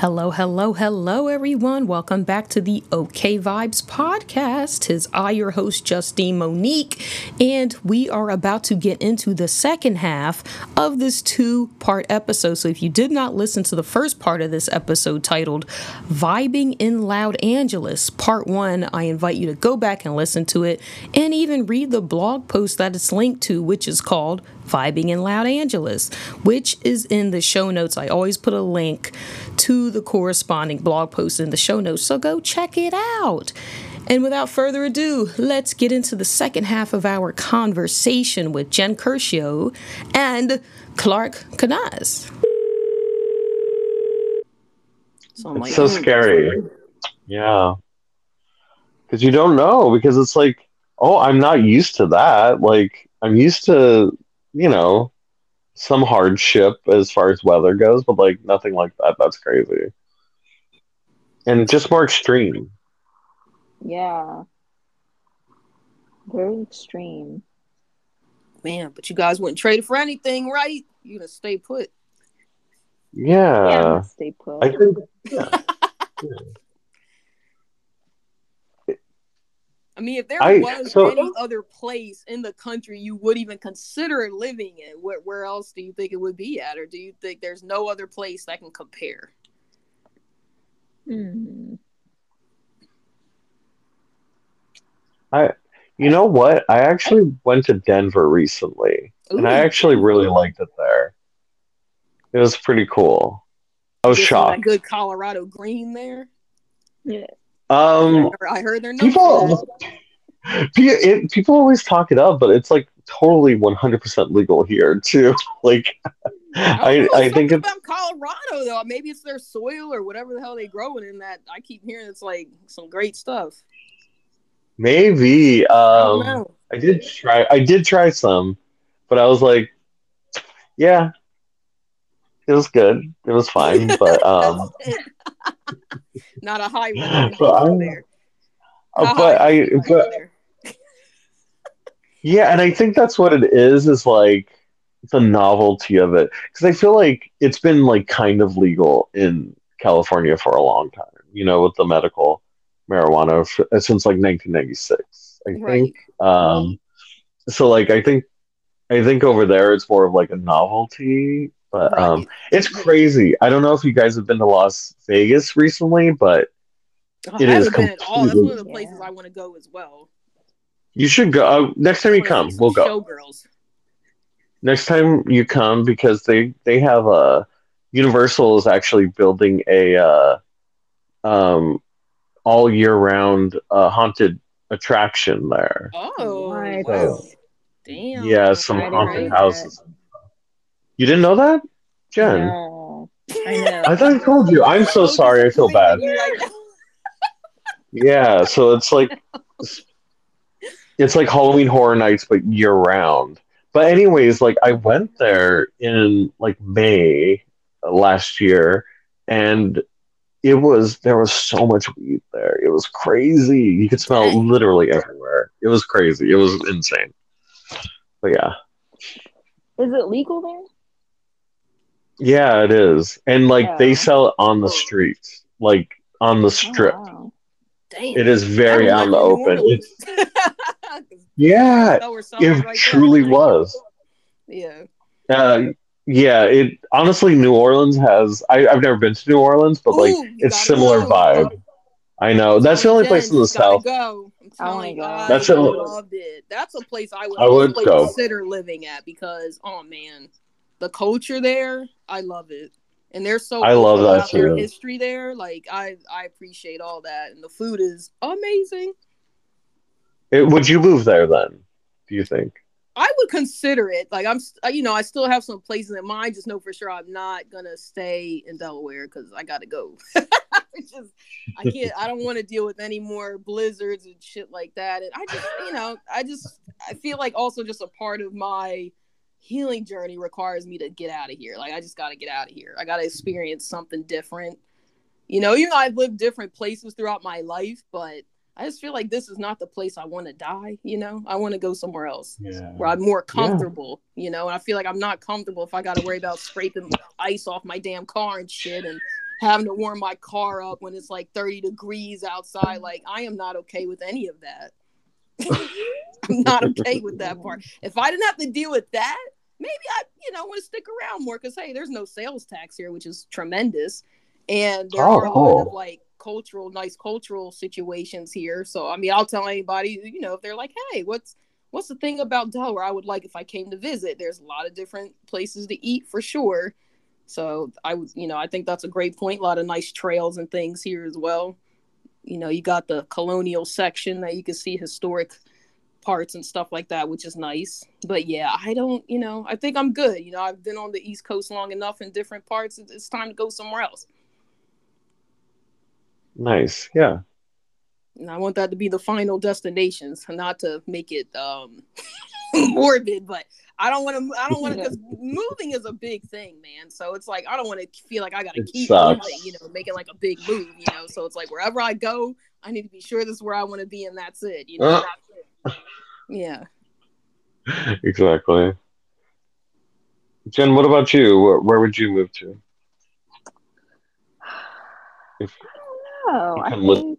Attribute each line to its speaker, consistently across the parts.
Speaker 1: Hello, hello, hello, everyone. Welcome back to the OK Vibes podcast. Tis I, your host, Justine Monique, and we are about to get into the second half of this two part episode. So, if you did not listen to the first part of this episode titled Vibing in Loud Angeles, part one, I invite you to go back and listen to it and even read the blog post that it's linked to, which is called Vibing in Loud Angeles, which is in the show notes. I always put a link to the corresponding blog post in the show notes, so go check it out. And without further ado, let's get into the second half of our conversation with Jen Curcio and Clark Kanaz.
Speaker 2: So it's like, so scary. Yeah. Because you don't know, because it's like, oh, I'm not used to that. Like, I'm used to you know, some hardship as far as weather goes, but like nothing like that. That's crazy. And just more extreme.
Speaker 3: Yeah. Very extreme.
Speaker 1: Man, but you guys wouldn't trade for anything, right? You gonna stay put.
Speaker 2: Yeah.
Speaker 3: yeah stay put.
Speaker 2: I think yeah. yeah.
Speaker 1: I mean, if there I, was so, any other place in the country you would even consider living in, where, where else do you think it would be at? Or do you think there's no other place that can compare?
Speaker 3: Hmm.
Speaker 2: I, you know what? I actually went to Denver recently, Ooh. and I actually really liked it there. It was pretty cool. I was shocked.
Speaker 1: good Colorado green there.
Speaker 3: Yeah.
Speaker 2: Um,
Speaker 1: I heard they're
Speaker 2: people. It, people always talk it up, but it's like totally 100% legal here too. Like, I, I, I think
Speaker 1: it's about Colorado though. Maybe it's their soil or whatever the hell they grow it in. That I keep hearing it's like some great stuff.
Speaker 2: Maybe. Um, I, I did try. I did try some, but I was like, yeah, it was good. It was fine, but um,
Speaker 1: not a high but there.
Speaker 2: Uh, but I, but yeah, and I think that's what it is. Is like the novelty of it because I feel like it's been like kind of legal in California for a long time. You know, with the medical marijuana f- since like 1996. I right. think. Um, so like I think I think over there it's more of like a novelty but right. um, it's crazy. I don't know if you guys have been to Las Vegas recently, but
Speaker 1: it is completely. All, that's one of the places I want to go as well.
Speaker 2: You should go uh, next time you come. We'll go.
Speaker 1: Showgirls.
Speaker 2: Next time you come because they they have a Universal is actually building a uh, um all year round uh, haunted attraction there.
Speaker 1: Oh, so, damn!
Speaker 2: Yeah, some haunted houses. You didn't know that, Jen?
Speaker 3: No, I know.
Speaker 2: I thought I told you. I'm so sorry. I feel bad. yeah, so it's like it's like Halloween Horror Nights, but year round. But anyways, like I went there in like May last year, and it was there was so much weed there. It was crazy. You could smell literally everywhere. It was crazy. It was insane. But yeah.
Speaker 3: Is it legal there?
Speaker 2: Yeah, it is. And like yeah. they sell it on the streets, like on the oh, strip. Oh, wow. It is very on the open. yeah, it right truly there. was.
Speaker 1: Yeah.
Speaker 2: Uh, yeah, it honestly New Orleans has I, have never been to New Orleans, but Ooh, like it's similar go. vibe. I know. That's the only place in the south.
Speaker 1: Go.
Speaker 3: Oh my god.
Speaker 2: That's
Speaker 1: I a, loved it. That's a place I would,
Speaker 2: I would go.
Speaker 1: consider living at because oh man the culture there, I love it. And they're so
Speaker 2: I love that too. Their
Speaker 1: history there, like I I appreciate all that, and the food is amazing.
Speaker 2: It, would you move there then? Do you think?
Speaker 1: I would consider it. Like I'm, you know, I still have some places in mind. Just know for sure I'm not gonna stay in Delaware because I gotta go. just, I can't. I don't want to deal with any more blizzards and shit like that. And I just, you know, I just, I feel like also just a part of my healing journey requires me to get out of here. Like I just got to get out of here. I got to experience something different. You know, you know I've lived different places throughout my life, but I just feel like this is not the place I want to die, you know? I want to go somewhere else
Speaker 2: yeah.
Speaker 1: where I'm more comfortable, yeah. you know? And I feel like I'm not comfortable if I got to worry about scraping ice off my damn car and shit and having to warm my car up when it's like 30 degrees outside. Like, I am not okay with any of that. I'm not okay with that part. If I didn't have to deal with that, maybe I, you know, want to stick around more because hey, there's no sales tax here, which is tremendous, and there
Speaker 2: Oh,
Speaker 1: are a oh. lot of like cultural, nice cultural situations here. So I mean, I'll tell anybody, you know, if they're like, hey, what's what's the thing about Delaware I would like if I came to visit? There's a lot of different places to eat for sure. So I would, you know, I think that's a great point. A lot of nice trails and things here as well. You know, you got the colonial section that you can see historic parts and stuff like that, which is nice. But yeah, I don't, you know, I think I'm good. You know, I've been on the East Coast long enough in different parts. It's time to go somewhere else.
Speaker 2: Nice. Yeah.
Speaker 1: And I want that to be the final destinations, not to make it um morbid, but I don't want to. I don't want to because moving is a big thing, man. So it's like I don't want to feel like I got to keep
Speaker 2: sucks.
Speaker 1: moving, you know, making like a big move, you know. So it's like wherever I go, I need to be sure this is where I want to be, and that's it, you know.
Speaker 2: Uh.
Speaker 1: That's it. Yeah.
Speaker 2: Exactly. Jen, what about you? Where, where would you move to? If You
Speaker 3: I
Speaker 2: can live-
Speaker 3: think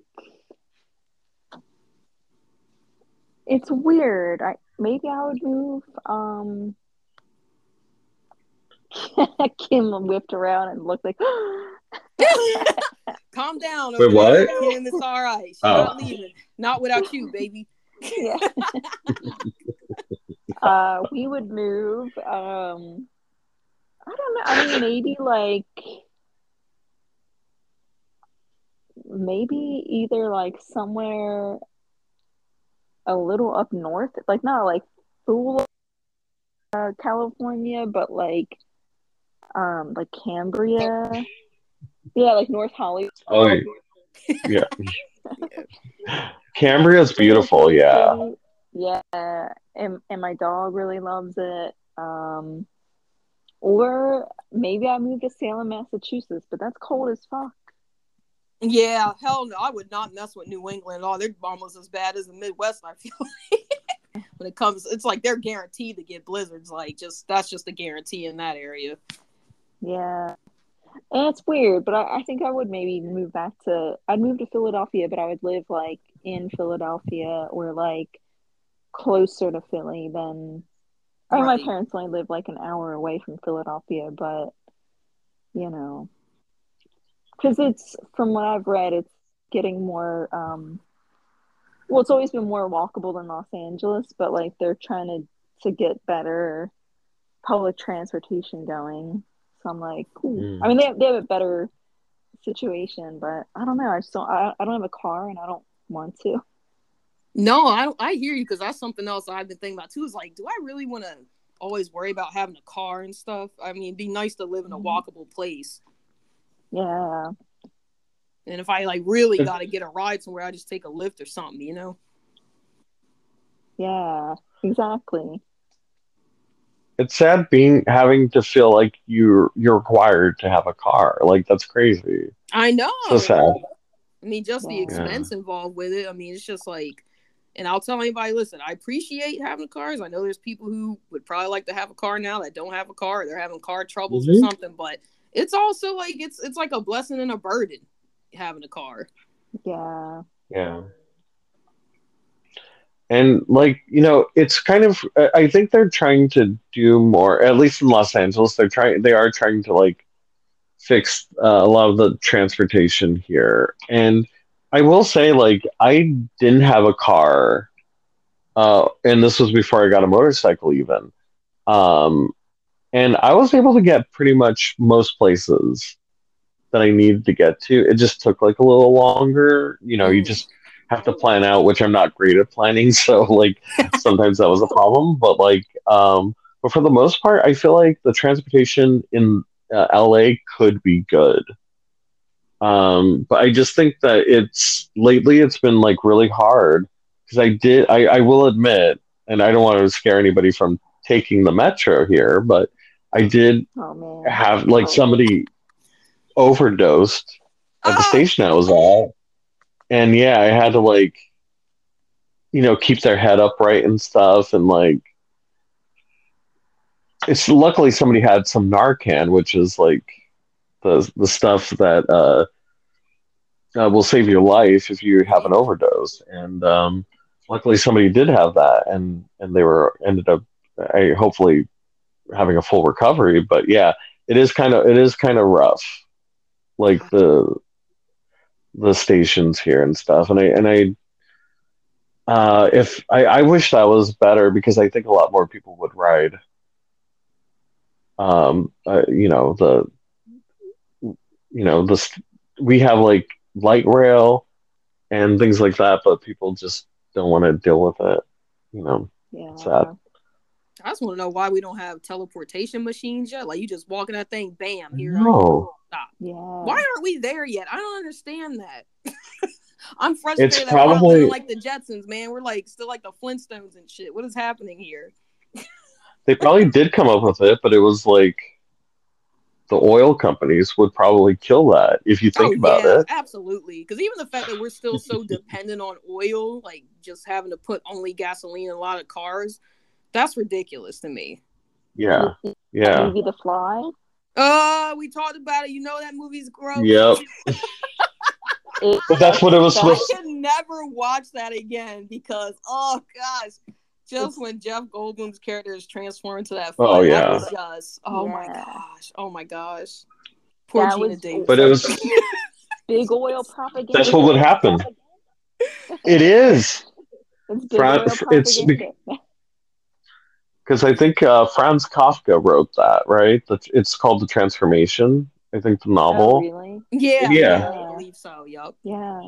Speaker 3: it's weird. I maybe I would move. Um, Kim whipped around and looked like.
Speaker 1: Calm down.
Speaker 2: Wait, what?
Speaker 1: Kim. It's all right. She's
Speaker 2: Oh.
Speaker 1: not leaving. Not without you, baby.
Speaker 3: yeah. uh, we would move. Um, I don't know. I mean, maybe like maybe either like somewhere a little up north, like not like full uh, California, but like um like Cambria. Yeah, like North Hollywood.
Speaker 2: oh yeah, Cambria's beautiful. Yeah.
Speaker 3: Yeah, and and my dog really loves it. Um, or maybe I move to Salem, Massachusetts, but that's cold as fuck.
Speaker 1: Yeah, hell no. I would not mess with New England at all. They're almost as bad as the Midwest, I feel like. when it comes it's like they're guaranteed to get blizzards. Like just that's just a guarantee in that area.
Speaker 3: Yeah. And it's weird, but I, I think I would maybe move back to I'd move to Philadelphia, but I would live like in Philadelphia or like closer to Philly than I mean my parents only live like an hour away from Philadelphia, but you know because it's from what I've read, it's getting more um well it's always been more walkable than Los Angeles, but like they're trying to to get better public transportation going. So I'm like.
Speaker 2: Mm.
Speaker 3: I mean, they have, they have a better situation, but I don't know. I just don't. I, I don't have a car, and I don't want to.
Speaker 1: No, I I hear you because that's something else I've been thinking about too. Is like, do I really want to always worry about having a car and stuff? I mean, it'd be nice to live in a
Speaker 3: Mhm.
Speaker 1: walkable place.
Speaker 3: Yeah,
Speaker 1: And if I like really got to get a ride somewhere, I just take a Lyft or something, you know?
Speaker 3: yeah, exactly.
Speaker 2: It's sad being having to feel like you're you're required to have a car. Like that's crazy.
Speaker 1: I know.
Speaker 2: So sad.
Speaker 1: I mean, just the
Speaker 3: Yeah.
Speaker 1: expense involved with it. I mean, it's just like, and I'll tell anybody, listen, I appreciate having cars. I know there's people who would probably like to have a car now that don't have a car. Or they're having car troubles or
Speaker 2: Mhm.
Speaker 1: something, but it's also like it's it's like a blessing and a burden having a car.
Speaker 3: Yeah,
Speaker 2: Yeah. And like, you know, it's kind of I I think they're trying to do more, at least in Los Angeles, they're trying they are trying to like fix uh, a lot of the transportation here. And I will say like I didn't have a car uh and this was before I got a motorcycle even. Um and I was able to get pretty much most places that I needed to get to. It just took like a little longer. You know, you
Speaker 1: Mm.
Speaker 2: just have to plan out, which I'm not great at planning. So like sometimes that was a problem. But like, um, but for the most part, I feel like the transportation in uh, LA could be good. Um, but I just think that it's lately it's been like really hard because I did I, I will admit, and I don't want to scare anybody from taking the metro here, but I did
Speaker 3: oh
Speaker 2: have like somebody overdosed at the
Speaker 1: Ah!
Speaker 2: station I was at. And yeah, I had to like, you know, keep their head upright and stuff. And like, it's luckily somebody had some Narcan, which is like the the stuff that uh, uh, will save your life if you have an overdose. And um, luckily, somebody did have that, and and they were ended up, I, hopefully, having a full recovery. But yeah, it is kind of it is kind of rough, like the the stations here and stuff. And I and I. Uh, if I, I wish that was better because I think a lot more people would ride um, uh, you know the you know the we have like light rail and things like that, but people just don't want to deal with it. You know,
Speaker 3: Yeah.
Speaker 2: sad.
Speaker 1: I just want to know why we don't have teleportation machines yet. Like you just walk in that thing, bam, here.
Speaker 2: No.
Speaker 1: Stop.
Speaker 3: Yeah.
Speaker 1: Why aren't we there yet? I don't understand that. I'm frustrated.
Speaker 2: It's
Speaker 1: that we're not
Speaker 2: probably-
Speaker 1: living like the Jetsons, man. We're like still like the Flintstones and shit. What is happening here?
Speaker 2: They probably did come up with it, but it was like the oil companies would probably kill that if you think
Speaker 1: oh,
Speaker 2: about
Speaker 1: yeah,
Speaker 2: it.
Speaker 1: absolutely. Because even the fact that we're still so dependent on oil, like just having to put only gasoline in a lot of cars, that's ridiculous to me.
Speaker 2: Yeah,
Speaker 3: That
Speaker 2: yeah,
Speaker 3: movie The Fly.
Speaker 1: Oh, we talked about it. You know that movie's gross.
Speaker 2: yep. But that's what it was
Speaker 3: that-
Speaker 2: supposed.
Speaker 1: I can never watch that again because oh gosh, just when Jeff Goldblum's character is transformed to that,
Speaker 2: Oh, yeah.
Speaker 1: that was just oh my gosh, oh my gosh, poor
Speaker 3: That
Speaker 1: Geena
Speaker 3: was-
Speaker 1: Davis.
Speaker 2: But it was.
Speaker 3: big oil propaganda.
Speaker 2: That's what would happen. It is
Speaker 3: It's big
Speaker 2: Fran-
Speaker 3: oil
Speaker 2: it's
Speaker 3: propaganda.
Speaker 2: Because I think uh, Franz Kafka wrote that, right? It's called the Transformation. I think the
Speaker 3: Oh,
Speaker 2: novel.
Speaker 3: really?
Speaker 1: yeah,
Speaker 2: Yeah.
Speaker 1: I believe so. Yup.
Speaker 3: Yeah.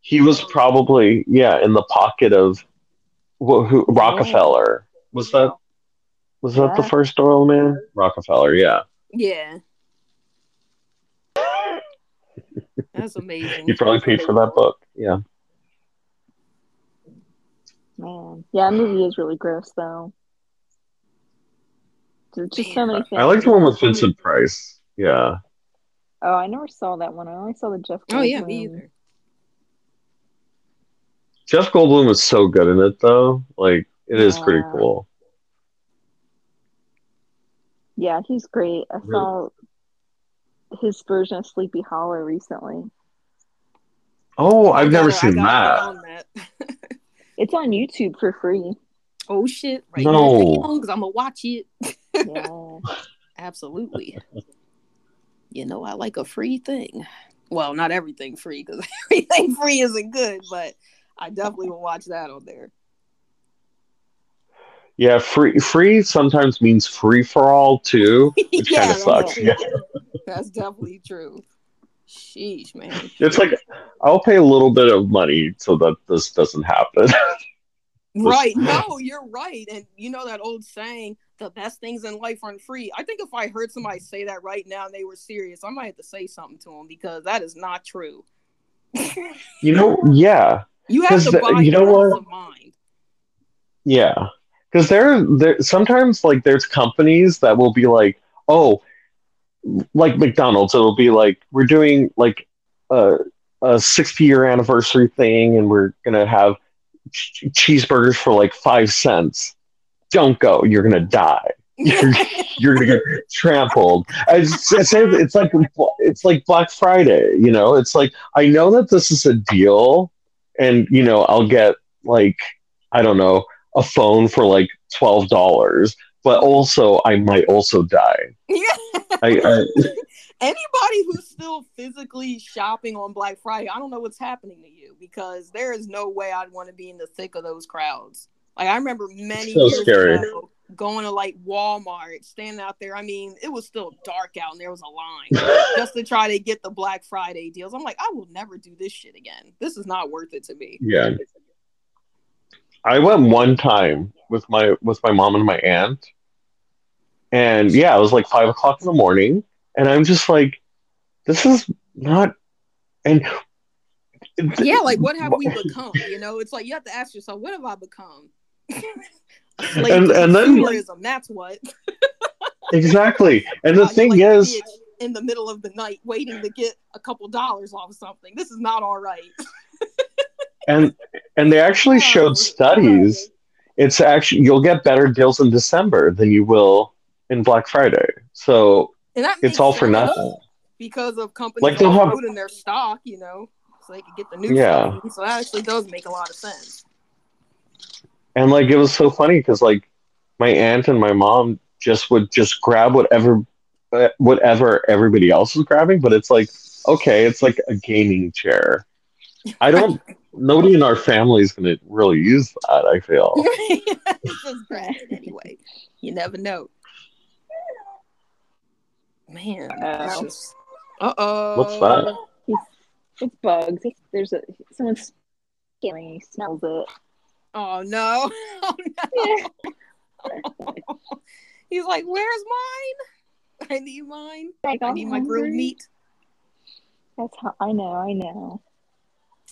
Speaker 2: He was probably yeah in the pocket of wh- who, Rockefeller. Was that was that the first oil man? Rockefeller, yeah.
Speaker 1: Yeah. That's amazing.
Speaker 2: He probably paid for that book. Yeah.
Speaker 3: Man. Yeah, that movie is really gross though. There's just so many things.
Speaker 2: I like the one with Vincent Price. Yeah.
Speaker 3: Oh, I never saw that one. I only saw the Jeff.
Speaker 1: Oh yeah, me
Speaker 3: Goldblum.
Speaker 1: either.
Speaker 2: Jeff Goldblum is so good in it though. Like it is pretty cool.
Speaker 3: Yeah, he's great. I
Speaker 2: Really?
Speaker 3: saw his version of Sleepy Hollow recently.
Speaker 2: Oh, I've
Speaker 1: I
Speaker 2: never seen that.
Speaker 1: on that.
Speaker 3: It's on YouTube for free.
Speaker 1: oh shit! Right
Speaker 2: No.
Speaker 1: because I'm gonna watch it.
Speaker 3: Yeah.
Speaker 1: Absolutely. You know, I like a free thing. Well, not everything free because everything free isn't good, but I definitely will watch that on there.
Speaker 2: Yeah, free free sometimes means free for all too, which kind of sucks. Yeah.
Speaker 1: That's definitely true. Sheesh, man.
Speaker 2: It's like I'll pay a little bit of money so that this doesn't happen.
Speaker 1: Right. No, you're right. And you know that old saying, the best things in life aren't free. I think if I heard somebody mm-hmm. say that right now and they were serious, I might have to say something to them because that is not true.
Speaker 2: you know, yeah.
Speaker 1: You have to buy
Speaker 2: you know what?
Speaker 1: peace of mind.
Speaker 2: Yeah, because there, there sometimes like there's companies that will be like, oh, like McDonald's, it'll be like we're doing like a a 60 year anniversary thing, and we're gonna have ch- cheeseburgers for like five cents. Don't go, you're gonna die. You're, you're gonna get trampled. I just- I say it's like it's like Black Friday, you know. It's like I know that this is a deal, and you know I'll get like I don't know a phone for like twelve dollars, but also I might also die.
Speaker 1: yeah.
Speaker 2: I, I
Speaker 1: Anybody who's still physically shopping on Black Friday, I don't know what's happening to you because there is no way I'd want to be in the thick of those crowds. Like I remember many
Speaker 2: So
Speaker 1: years
Speaker 2: scary.
Speaker 1: ago going to like Walmart, standing out there. I mean, it was still dark out and there was a line just to try to get the Black Friday deals. I'm like, I will never do this shit again. This is not worth it to me.
Speaker 2: yeah. I went one time with my with my mom and my aunt, and yeah, it was like five o'clock in the morning, and I'm just like, this is not, and
Speaker 1: Yeah, like what have we become? You know, it's like you have to ask yourself, what have I become? Slave
Speaker 2: And- and then-
Speaker 1: that's what.
Speaker 2: exactly, and the thing
Speaker 1: like
Speaker 2: is,
Speaker 1: in the middle of the night waiting to get a couple dollars off something. This is not all right.
Speaker 2: and and they actually showed studies. It's actually you'll get better deals in December than you will in Black Friday. So it's all for nothing.
Speaker 1: because of companies
Speaker 2: Like, they'll have-
Speaker 1: promoting their stock, you know, so they can get the new
Speaker 2: Yeah.
Speaker 1: So that actually does make a lot of sense.
Speaker 2: And like it was so funny because like my aunt and my mom just would just grab whatever uh, whatever everybody else was grabbing, but it's like okay, it's like a gaming chair. I don't. nobody in our family is gonna really use that. I feel.
Speaker 1: just grab it anyway. You never know. Man,
Speaker 3: Uh-oh.
Speaker 1: that's uh oh.
Speaker 2: What's that?
Speaker 3: It's Bugs. There's a someone's scaling. He smells it.
Speaker 1: Oh no! Oh no! He's like, "Where's mine? I need mine. I
Speaker 3: I'm
Speaker 1: need my grilled meat."
Speaker 3: That's how I know. I know.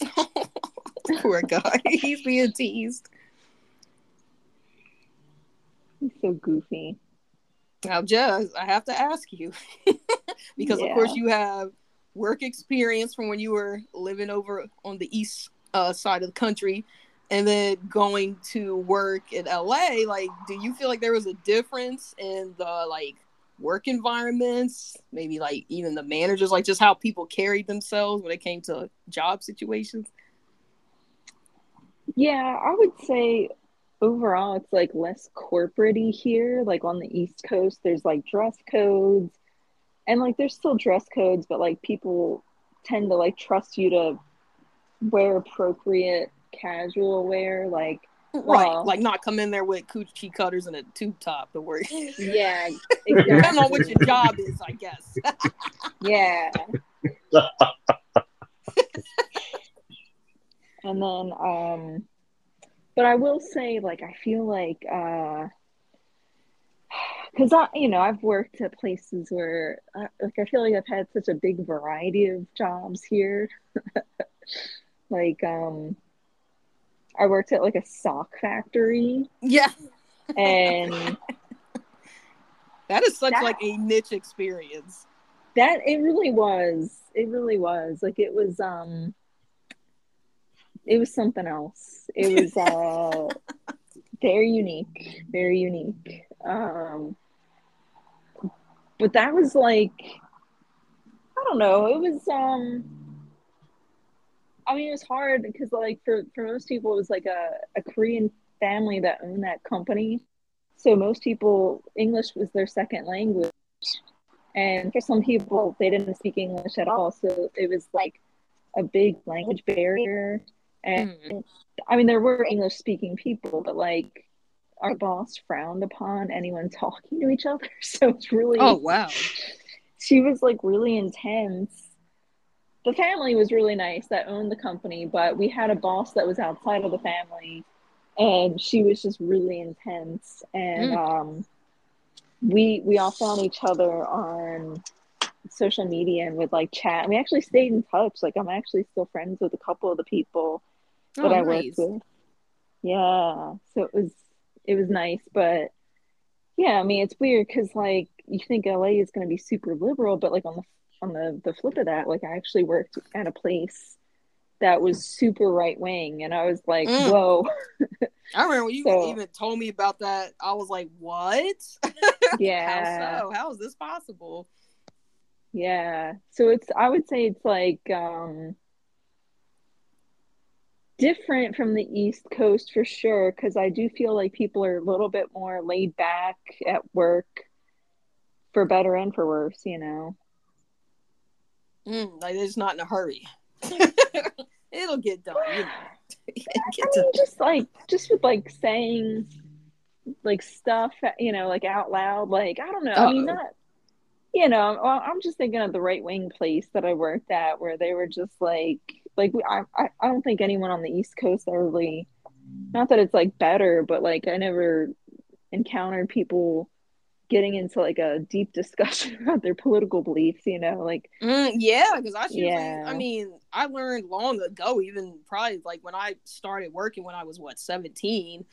Speaker 1: Poor guy. He's being teased.
Speaker 3: He's so goofy.
Speaker 1: Now, just I have to ask you because, of course, you have work experience from when you were living over on the east uh, side of the country, and then going to work in LA. Like, do you feel like there was a difference in the like work environments? Maybe like even the managers, like just how people carried themselves when it came to job situations.
Speaker 3: Yeah, I would say overall it's like less corporate-y here. Like on the East Coast, there's like dress codes, and like there's still dress codes, but like people tend to like trust you to wear appropriate casual wear. Like,
Speaker 1: Right,
Speaker 3: Well-
Speaker 1: like not come in there with coochie cutters and a tube top to work.
Speaker 3: yeah,
Speaker 1: Depending on what your job is, I guess.
Speaker 3: Yeah. and then um but I will say like I feel like uh cuz I you know I've worked at places where uh, like I feel like I've had such a big variety of jobs here. like um I worked at like a sock factory.
Speaker 1: Yeah,
Speaker 3: and
Speaker 1: that is such
Speaker 3: That-
Speaker 1: like a niche experience.
Speaker 3: that it really was. It really was. Like it was um it was something else. It was uh very unique. Very unique. Um but that was like i don't know. It was um i mean it was hard because like for for most people it was like a, a korean family that owned that company so most people english was their second language and for some people, they didn't speak English at all. So it was like a big language barrier. And
Speaker 1: Mm.
Speaker 3: I mean, there were English speaking people, but like our boss frowned upon anyone talking to each other. So it's really,
Speaker 1: Oh wow.
Speaker 3: she was like really intense. The family was really nice that owned the company, but we had a boss that was outside of the family and she was just really intense. And
Speaker 1: Mm.
Speaker 3: um, we we all found each other on social media and would like chat. And we actually stayed in touch. Like I'm actually still friends with a couple of the people that
Speaker 1: Oh,
Speaker 3: I
Speaker 1: nice.
Speaker 3: worked with. Yeah, so it was it was nice, but yeah, I mean it's weird because like you think LA is going to be super liberal, but like on the on the the flip of that, like I actually worked at a place that was super right wing, and I was like,
Speaker 1: Mm.
Speaker 3: whoa,
Speaker 1: I remember when you
Speaker 3: So-
Speaker 1: even told me about that. I was like, "What?
Speaker 3: yeah,
Speaker 1: How so? How is this possible?"
Speaker 3: Yeah. So it's I would say it's like um different from the East Coast for sure because I do feel like people are a little bit more laid back at work for better and for worse, you know.
Speaker 1: Mm, like it's not in a hurry. It'll get done, you know.
Speaker 3: I mean
Speaker 1: done.
Speaker 3: just like just with like saying like stuff, you know, like out loud, like I don't know. I mean not you know, well, I'm just thinking of the right wing place that I worked at where they were just like like we- I I don't think anyone on the East Coast ever really not that it's like better, but like I never encountered people getting into like a deep discussion about their political beliefs, you know, like
Speaker 1: Mm, yeah, because I usually,
Speaker 3: Yeah.
Speaker 1: I mean, I learned long ago, even probably like when I started working when I was what seventeen.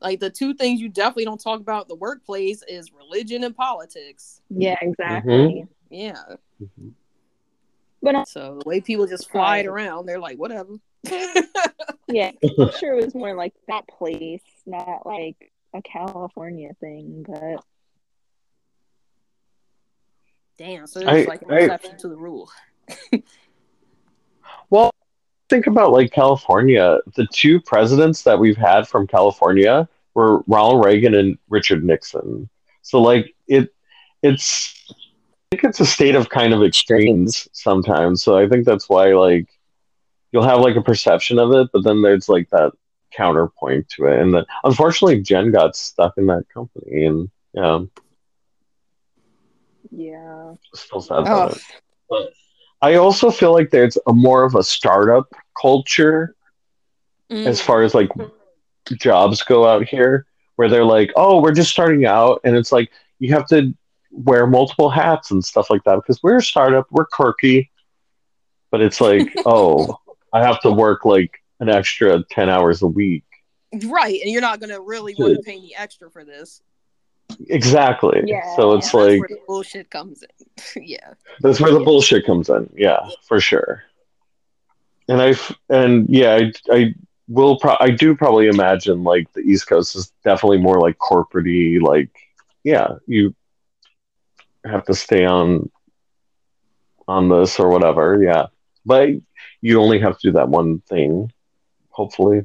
Speaker 1: Like the two things you definitely don't talk about in the workplace is religion and politics.
Speaker 3: yeah, exactly.
Speaker 1: Yeah.
Speaker 3: But I-
Speaker 1: So the way people just fly it around, they're like, whatever.
Speaker 3: yeah, I'm sure it was more like that place, not like a California thing, but
Speaker 1: Damn, so it's like an
Speaker 2: I-
Speaker 1: exception to the rule.
Speaker 2: Well, think about like California. The two presidents that we've had from California were Ronald Reagan and Richard Nixon. So like it it's I think it's a state of kind of extremes sometimes. So I think that's why like you'll have like a perception of it, but then there's like that counterpoint to it. And then unfortunately Jen got stuck in that company and yeah,
Speaker 3: Yeah.
Speaker 2: still sad about
Speaker 1: Oh,
Speaker 2: it. But I also feel like there's a more of a startup culture
Speaker 1: mm.
Speaker 2: as far as like jobs go out here where they're like oh we're just starting out and it's like you have to wear multiple hats and stuff like that because we're a startup we're quirky but it's like oh i have to work like an extra 10 hours a week
Speaker 1: right, and you're not gonna really want to pay me extra for this.
Speaker 2: Exactly
Speaker 3: Yeah.
Speaker 2: so it's
Speaker 1: Yeah,
Speaker 2: like
Speaker 1: that's where the bullshit comes in. yeah.
Speaker 2: that's where the bullshit comes in yeah for sure and i and yeah i, I will pro- i do probably imagine like the east coast is definitely more like corporate like yeah you have to stay on on this or whatever yeah but you only have to do that one thing hopefully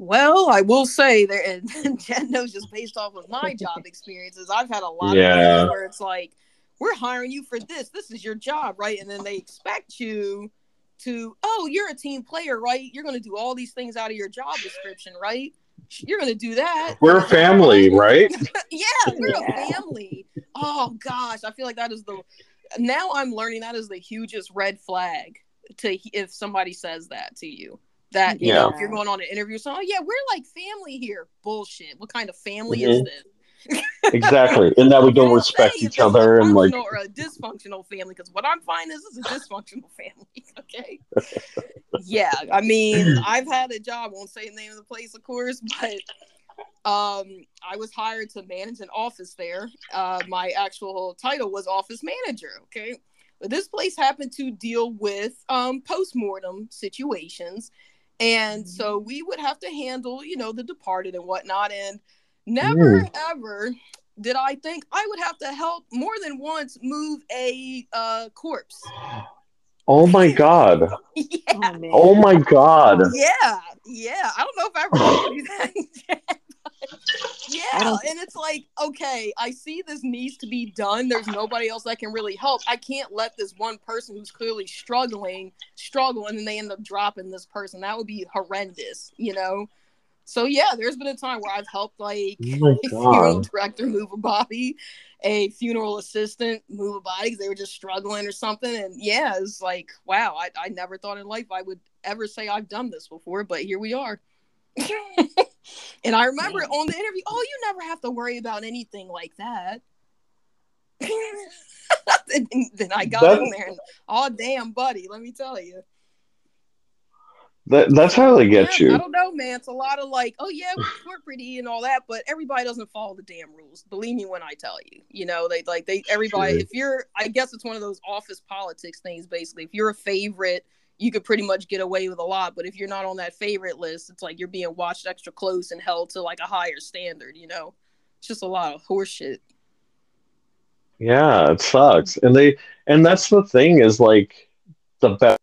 Speaker 1: Well, I will say there, and Jen knows just based off of my job experiences, I've had a lot
Speaker 2: Yeah.
Speaker 1: of where it's like, we're hiring you for this. This is your job, right? And then they expect you to, oh, you're a team player, right? You're going to do all these things out of your job description, right? You're going to do that.
Speaker 2: we're a family right
Speaker 1: yeah, we're
Speaker 3: Yeah.
Speaker 1: a family. Oh gosh, I feel like that is the now I'm learning that is the hugest red flag to if somebody says that to you. That you know,
Speaker 3: Yeah.
Speaker 1: if you're going on an interview, so oh yeah, we're like family here. Bullshit. What kind of family is
Speaker 2: Mhm.
Speaker 1: this?
Speaker 2: exactly and that we don't respect each other and like
Speaker 1: or a dysfunctional family because what I'm finding is is a dysfunctional family. Okay. yeah, I mean, I've had a job. Won't say the name of the place, of course, but um, I was hired to manage an office there. Uh, my actual title was office manager. Okay. But this place happened to deal with um, post-mortem situations. And so we would have to handle, you know, the departed and whatnot. And never, ever did I think I would have to help more than once move a uh, corpse.
Speaker 2: oh my god
Speaker 1: yeah.
Speaker 3: Oh,
Speaker 2: oh my god
Speaker 1: Yeah, yeah. I don't know if I ever told you that. yeah, and it's like, okay, I see this needs to be done. There's nobody else that can really help. I can't let this one person who's clearly struggling struggle, and then they end up dropping this person. That would be horrendous, you know. So yeah, there's been a time where I've helped like
Speaker 2: Oh
Speaker 1: a funeral director move a body, a funeral assistant move a body because they were just struggling or something. And yeah, it's like, wow, I, I never thought in life I would ever say I've done this before, but here we are. and I remember on the interview, oh, you never have to worry about anything like that. then I got
Speaker 2: That-
Speaker 1: in there and, oh, damn, buddy, let me tell you.
Speaker 2: That, that's how they get
Speaker 1: Yeah, I don't know, man. It's a lot of like, oh yeah, we're pretty and all that, but everybody doesn't follow the damn rules. Believe me when I tell you. You know, they like they everybody.
Speaker 2: Sure.
Speaker 1: If you're, I guess it's one of those office politics things. Basically, if you're a favorite, you could pretty much get away with a lot. But if you're not on that favorite list, it's like you're being watched extra close and held to like a higher standard. You know, it's just a lot of horseshit.
Speaker 2: Yeah, it sucks. And they and that's the thing is like the best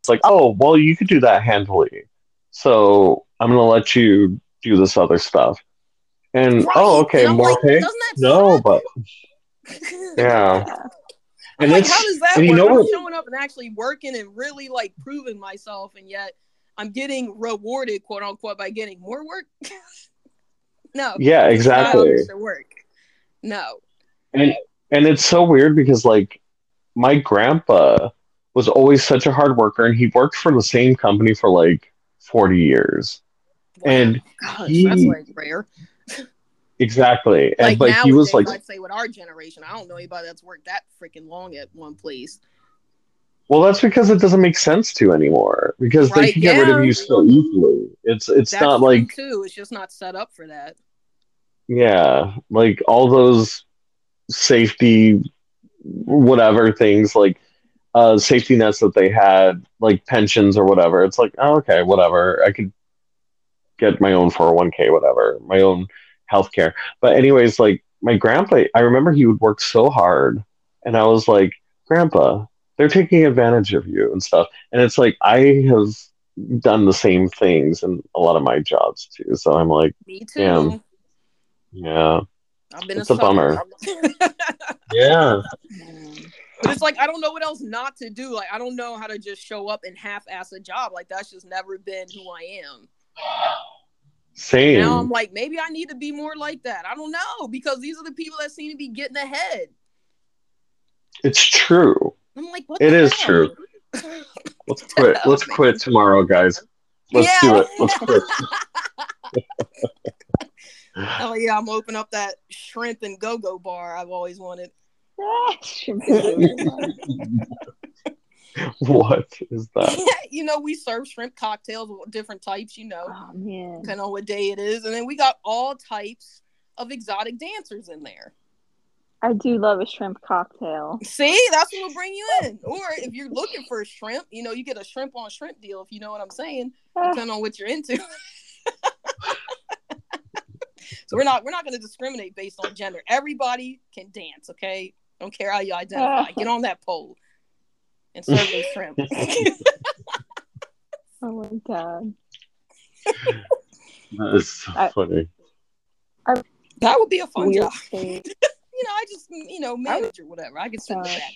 Speaker 2: it's like, oh, well you could do that handily. So I'm gonna let you do this other stuff. And oh,
Speaker 1: Right.
Speaker 2: oh okay,
Speaker 1: And
Speaker 2: more
Speaker 1: like,
Speaker 2: pay? No,
Speaker 1: suck?
Speaker 2: but yeah. And
Speaker 1: like, how does that
Speaker 2: and you
Speaker 1: work?
Speaker 2: know
Speaker 1: I'm
Speaker 2: what-
Speaker 1: showing up and actually working and really like proving myself, and yet I'm getting rewarded, quote unquote, by getting more work. no,
Speaker 2: yeah,
Speaker 1: that's not how
Speaker 2: exactly.
Speaker 1: work. No,
Speaker 2: And and it's so weird because like my grandpa was always such a hard worker and he worked for the same company for like 40 years. And
Speaker 1: gosh,
Speaker 2: he-
Speaker 1: that's like rare.
Speaker 2: Exactly. And
Speaker 1: Like
Speaker 2: but
Speaker 1: nowadays,
Speaker 2: he was like
Speaker 1: I'd say with our generation, I don't know anybody that's worked that freaking long at one place.
Speaker 2: well that's because it doesn't make sense to anymore because they
Speaker 1: Right,
Speaker 2: can get rid of you so easily. It's it's
Speaker 1: That's
Speaker 2: not like
Speaker 1: too. It's just not set up for that.
Speaker 2: yeah, like all those safety whatever things like uh safety nets that they had like pensions or whatever. It's like, oh, okay, whatever. I could get my own 401k whatever, my own healthcare. But anyways, like my grandpa, I remember he would work so hard and I was like, Grandpa, they're taking advantage of you and stuff. And it's like I have done the same things in a lot of my jobs too. So I'm like,
Speaker 1: Me too.
Speaker 2: Damn. yeah,
Speaker 1: I've been
Speaker 2: It's
Speaker 1: a,
Speaker 2: a bummer. yeah,
Speaker 1: but it's like I don't know what else not to do. Like I don't know how to just show up and half-ass a job. Like that's just never been who I am.
Speaker 2: Same.
Speaker 1: Now I'm like, maybe I need to be more like that. I don't know because these are the people that seem to be getting ahead.
Speaker 2: it's true.
Speaker 1: I'm like, what?
Speaker 2: It
Speaker 1: the
Speaker 2: is
Speaker 1: hell?
Speaker 2: true. Let's quit. Let's quit tomorrow, guys. Let's do it. Let's quit.
Speaker 1: oh yeah, I'm opening up that shrimp and go-go bar I've always wanted.
Speaker 3: Shrimp and go-go.
Speaker 2: what is that?
Speaker 1: you know, we serve shrimp cocktails, different types. You know,
Speaker 3: oh man.
Speaker 1: depending on what day it is, and then we got all types of exotic dancers in there.
Speaker 3: I do love a shrimp cocktail.
Speaker 1: See, that's what will bring you in. Or if you're looking for a shrimp, you know, you get a shrimp on shrimp deal. If you know what I'm saying, ah. depending on what you're into. so we're not we're not going to discriminate based on gender. Everybody can dance. Okay, don't care how you identify. Get on that pole and serve those shrimp.
Speaker 3: Oh my god.
Speaker 2: That is so
Speaker 3: I-
Speaker 2: funny.
Speaker 1: that would be a fun job. You know, I just you know manage or whatever. I could sit with
Speaker 3: Gosh.
Speaker 1: that.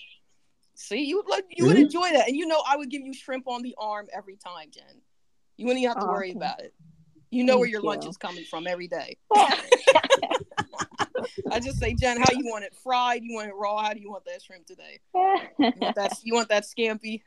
Speaker 1: See, you would look, you would
Speaker 2: Mhm.
Speaker 1: enjoy that, and you know, I would give you shrimp on the arm every time, Jen. You wouldn't even have to worry
Speaker 3: Awesome.
Speaker 1: about it. You know where
Speaker 3: Thank
Speaker 1: your lunch is coming from every day. I just say, Jen, how you want it? Fried? You want it raw? How do you want that shrimp today? You want that? You want that scampi?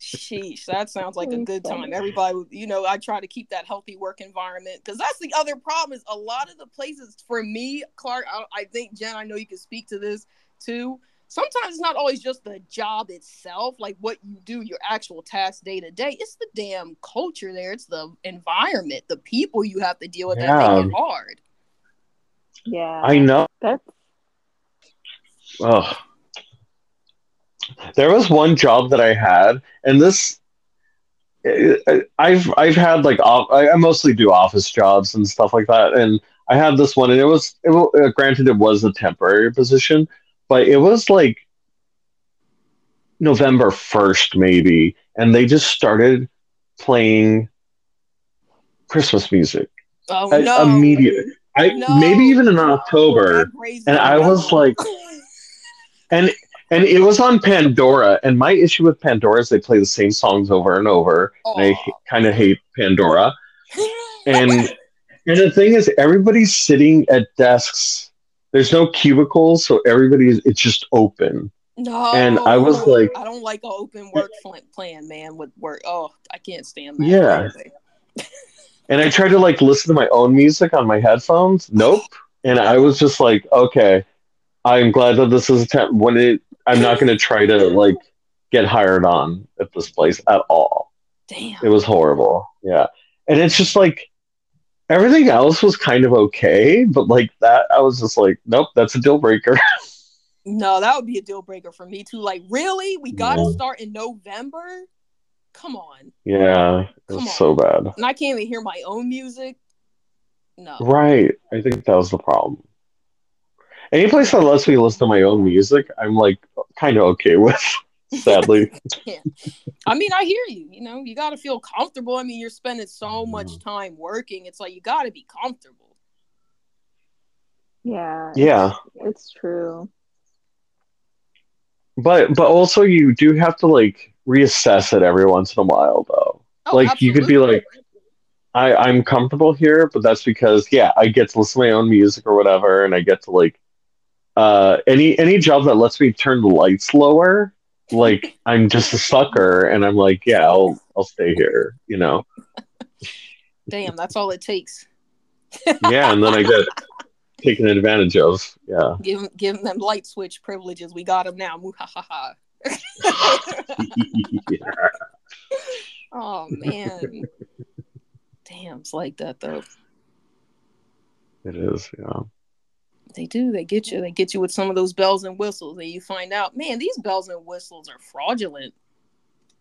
Speaker 1: Sheesh, that sounds like a good time. Everybody, you know, I try to keep that healthy work environment because that's the other problem. Is a lot of the places for me, Clark. I, I think Jen, I know you can speak to this too. Sometimes it's not always just the job itself, like what you do, your actual task day to day. It's the damn culture there. It's the environment, the people you have to deal with that
Speaker 2: Yeah.
Speaker 1: make it hard.
Speaker 3: yeah.
Speaker 2: I know.
Speaker 3: That's
Speaker 2: Oh. There was one job that I had, and this I- I've I've had like off, I I mostly do office jobs and stuff like that, and I had this one, and it was it, uh, granted it was a temporary position, but it was like November first maybe, and they just started playing Christmas music
Speaker 1: Oh
Speaker 2: I-
Speaker 1: no!
Speaker 2: immediately. I
Speaker 1: No.
Speaker 2: maybe even in October.
Speaker 1: Grazes
Speaker 2: and I
Speaker 1: me.
Speaker 2: was like- and and it was on Pandora. And my issue with Pandora is they play the same songs over and over. And I kind of hate Pandora. And and the thing is, everybody's sitting at desks. There's no cubicles, so everybody's it's just open.
Speaker 1: No,
Speaker 2: And I was like-
Speaker 1: I don't like an open work plan, man. With work, oh, I can't stand that.
Speaker 2: Yeah. And I tried to like listen to my own music on my headphones. Nope. And I was just like, okay, I'm glad that this is a temp. When it, I'm not going to try to like get hired on at this place at all.
Speaker 1: Damn.
Speaker 2: It was horrible. Yeah. And it's just like everything else was kind of okay, but like that, I was just like, nope, that's a deal breaker.
Speaker 1: No, that would be a deal breaker for me too. Like, really? We got to
Speaker 2: Yeah.
Speaker 1: start in November? Come on.
Speaker 2: yeah. It
Speaker 1: Come
Speaker 2: was
Speaker 1: on.
Speaker 2: so bad.
Speaker 1: And I can't even hear my own music. No.
Speaker 2: Right. I think that was the problem. Any place that lets me listen to my own music, I'm like kind of okay with, sadly.
Speaker 1: I mean, I hear you. You know, you got to feel comfortable. I mean, you're spending so much time working. It's like you got to be comfortable.
Speaker 3: yeah.
Speaker 2: yeah.
Speaker 3: It's true.
Speaker 2: But but also you do have to like reassess it every once in a while though.
Speaker 1: Oh,
Speaker 2: like you could be like I, I'm comfortable here, but that's because yeah, I get to listen to my own music or whatever, and I get to like uh any any job that lets me turn the lights lower, like I'm just a sucker and I'm like, yeah, I'll I'll stay here, you know.
Speaker 1: damn, that's all it takes.
Speaker 2: Yeah, and then I get taken advantage of. Yeah.
Speaker 1: Give give 'em them light switch privileges. We got them now.
Speaker 2: Yeah.
Speaker 1: oh man. Damn, it's like that though.
Speaker 2: It is, yeah.
Speaker 1: They do. They get you. They get you with some of those bells and whistles, and you find out, man, these bells and whistles are fraudulent.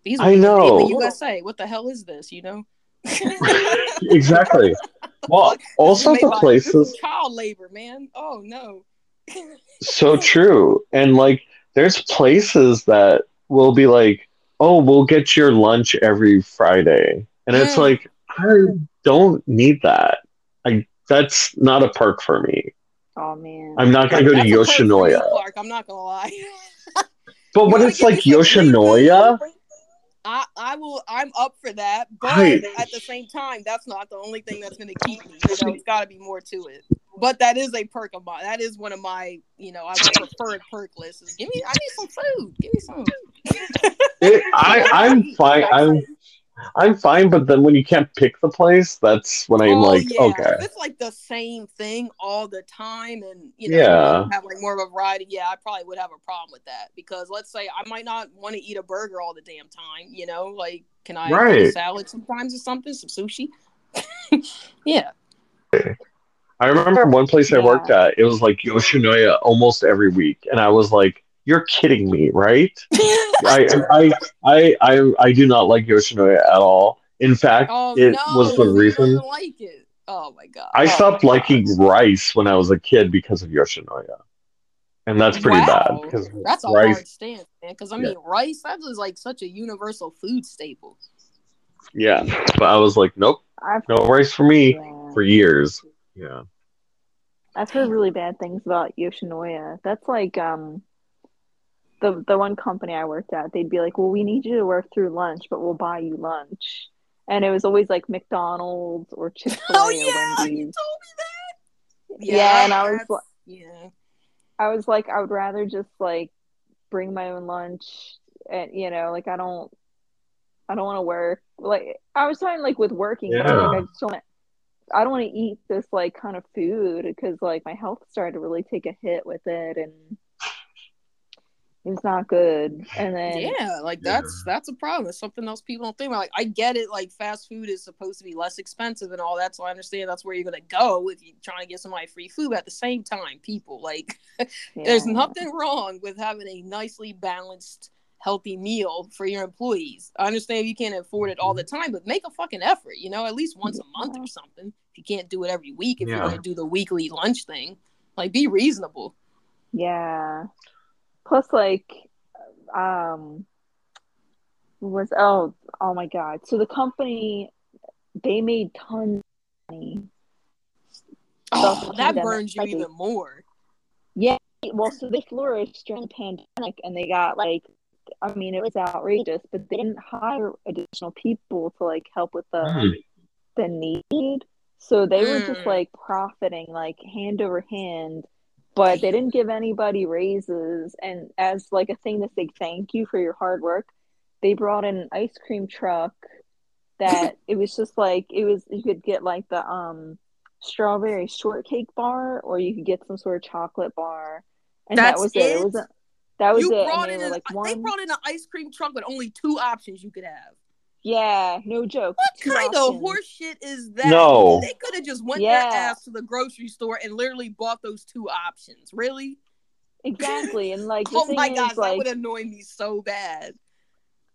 Speaker 1: These are
Speaker 2: I know.
Speaker 1: You gotta say, what the hell is this? You know?
Speaker 2: exactly. Well, also the places
Speaker 1: child labor, man. Oh no.
Speaker 2: so true. And like there's places that will be like, "Oh, we'll get your lunch every Friday." And it's
Speaker 1: Mm.
Speaker 2: like, I don't need that. I that's not a perk for me.
Speaker 3: Oh man.
Speaker 2: I'm not going to go to
Speaker 1: That's a perk for you,
Speaker 2: Yoshinoya.
Speaker 1: Clark. I'm not gonna lie.
Speaker 2: But
Speaker 1: You
Speaker 2: when it's like
Speaker 1: me some free
Speaker 2: Yoshinoya.
Speaker 1: I, I will I'm up for that, but
Speaker 2: Right.
Speaker 1: at the same time, that's not the only thing that's gonna keep me. You know, it's gotta be more to it. But that is a perk of mine. That is one of my, you know, I would preferred perk lists. Is give me I need some food. Give me some.
Speaker 2: it, I I'm fine. I'm I'm fine. But then when you can't pick the place, that's when I'm
Speaker 1: Oh,
Speaker 2: like,
Speaker 1: yeah.
Speaker 2: okay,
Speaker 1: it's like the same thing all the time and you know
Speaker 2: Yeah.
Speaker 1: you have like more of a variety, yeah, I probably would have a problem with that. Because let's say I might not want to eat a burger all the damn time, you know, like can I have a salad sometimes or something, some sushi? yeah.
Speaker 2: I remember one place I worked at. It was like Yoshinoya almost every week, and I was like, "You're kidding me, right?" I I I I I do not like Yoshinoya at all. In fact,
Speaker 1: oh
Speaker 2: it
Speaker 1: no,
Speaker 2: was the reason
Speaker 1: like it. Oh my god.
Speaker 2: I
Speaker 3: Oh
Speaker 2: stopped
Speaker 3: my
Speaker 2: liking rice when I was a kid because of Yoshinoya, and that's pretty bad because
Speaker 1: That's a
Speaker 2: rice.
Speaker 1: hard stance, man. Because I
Speaker 2: Yeah.
Speaker 1: mean, rice was like such a universal food staple.
Speaker 2: Yeah, but I was like, nope,
Speaker 3: I've
Speaker 2: no rice for me
Speaker 3: yeah.
Speaker 2: for years. Yeah,
Speaker 3: I've heard really bad things about Yoshinoya. That's like um the the one company I worked at, they'd be like, Well, we need you to work through lunch, but we'll buy you lunch. And it was always like McDonald's or oh, Chick-fil-A
Speaker 1: Oh
Speaker 3: or
Speaker 1: yeah, you told me that.
Speaker 3: Yeah, and I was like-
Speaker 1: yeah.
Speaker 3: I was like, I would rather just like bring my own lunch and you know, like I don't I don't want to work. Like I was talking like with working, but like I just don't I don't want to eat this like kind of food because like my health started to really take a hit with it and it's not good. And then
Speaker 1: Yeah, like that's that's a problem. It's something else people don't think about. Like I get it, like fast food is supposed to be less expensive and all that, so I understand that's where you're gonna go if you're trying to get somebody free food. But at the same time, people like there's nothing wrong with having a nicely balanced, healthy meal for your employees. I understand you can't afford it all mm-hmm. the time, but make a fucking effort, you know, at least once a month or something. If you can't do it every week, if you're gonna do the weekly lunch thing, like be reasonable.
Speaker 3: Yeah. Plus, like, um, was oh oh my god! So the company they made tons of money.
Speaker 1: Oh, that
Speaker 3: pandemic,
Speaker 1: burns you
Speaker 3: like-
Speaker 1: even more.
Speaker 3: Yeah. Well, so they flourished during the pandemic, and they got like, I mean, it was outrageous, but they didn't hire additional people to like help with the
Speaker 2: Hmm.
Speaker 3: the need. So they were just
Speaker 1: Mm.
Speaker 3: like profiting like hand over hand, but they didn't give anybody raises. And as like a thing to say thank you for your hard work, they brought in an ice cream truck that it was just like it was you could get like the um strawberry shortcake bar or you could get some sort of chocolate bar. And
Speaker 1: That's
Speaker 3: that was it. It
Speaker 1: it?
Speaker 3: wasn't that was
Speaker 1: you
Speaker 3: it.
Speaker 1: brought
Speaker 3: And
Speaker 1: in
Speaker 3: they were
Speaker 1: an,
Speaker 3: like
Speaker 1: they brought in an ice cream truck with only two options you could have.
Speaker 3: Yeah, no joke.
Speaker 1: What
Speaker 3: Two
Speaker 1: kind of
Speaker 3: options.
Speaker 1: horse shit is that?
Speaker 2: No.
Speaker 1: They could have just went
Speaker 3: Yeah.
Speaker 1: their ass to the grocery store and literally bought those two options. Really?
Speaker 3: Exactly. And like
Speaker 1: oh my
Speaker 3: is
Speaker 1: gosh, that
Speaker 3: like
Speaker 1: would annoy me so bad.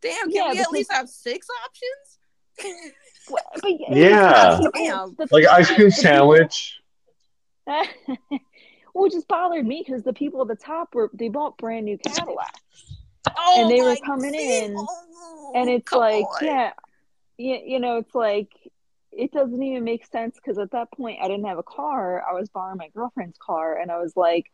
Speaker 1: Damn, can
Speaker 3: Yeah,
Speaker 1: we at
Speaker 3: because-
Speaker 1: least have six options?
Speaker 3: But, but
Speaker 2: Yeah.
Speaker 3: the
Speaker 1: Damn.
Speaker 2: like ice cream sandwich.
Speaker 3: well, it just bothered me because the people at the top were they bought brand new Cadillacs,
Speaker 1: Oh
Speaker 3: And they were coming
Speaker 1: see?
Speaker 3: in,
Speaker 1: Oh,
Speaker 3: and it's
Speaker 1: come
Speaker 3: like,
Speaker 1: on.
Speaker 3: yeah, you, you know, it's like it doesn't even make sense because at that point I didn't have a car. I was borrowing my girlfriend's car, and I was like,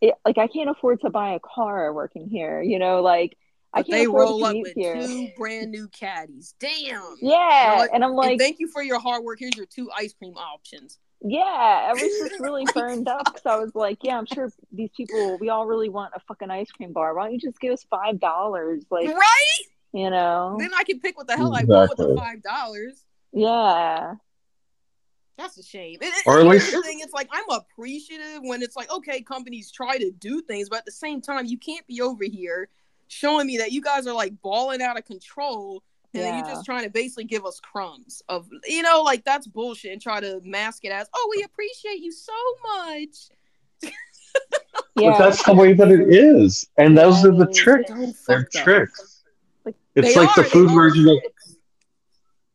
Speaker 3: it, like I can't afford to buy a car working here. You know, like I
Speaker 1: But
Speaker 3: can't
Speaker 1: they
Speaker 3: afford
Speaker 1: roll
Speaker 3: to
Speaker 1: up with
Speaker 3: here.
Speaker 1: two brand new caddies. Damn.
Speaker 3: Yeah,
Speaker 1: what?
Speaker 3: and I'm
Speaker 1: And
Speaker 3: like,
Speaker 1: thank you for your hard work. Here's your two ice cream options.
Speaker 3: Yeah, I was just really burned up because I was like, yeah, I'm sure these people, we all really want a fucking ice cream bar. Why don't you just give us five dollars? Like,
Speaker 1: right?
Speaker 3: you know?
Speaker 1: Then I can pick what the hell I want with the five dollars.
Speaker 3: Yeah.
Speaker 1: That's a shame. And-
Speaker 2: Or at least-
Speaker 1: the thing, it's like I'm appreciative when it's like, okay, companies try to do things, but at the same time, you can't be over here showing me that you guys are like balling out of control and then you're just trying to basically give us crumbs of you know, like that's bullshit and try to mask it as, oh, we appreciate you so much.
Speaker 3: Yeah.
Speaker 2: But that's the way that it is, and those are the tricks. They're
Speaker 1: up.
Speaker 2: tricks.
Speaker 3: Like,
Speaker 2: It's
Speaker 1: They
Speaker 2: like the
Speaker 1: are, they
Speaker 2: food
Speaker 1: are
Speaker 2: version of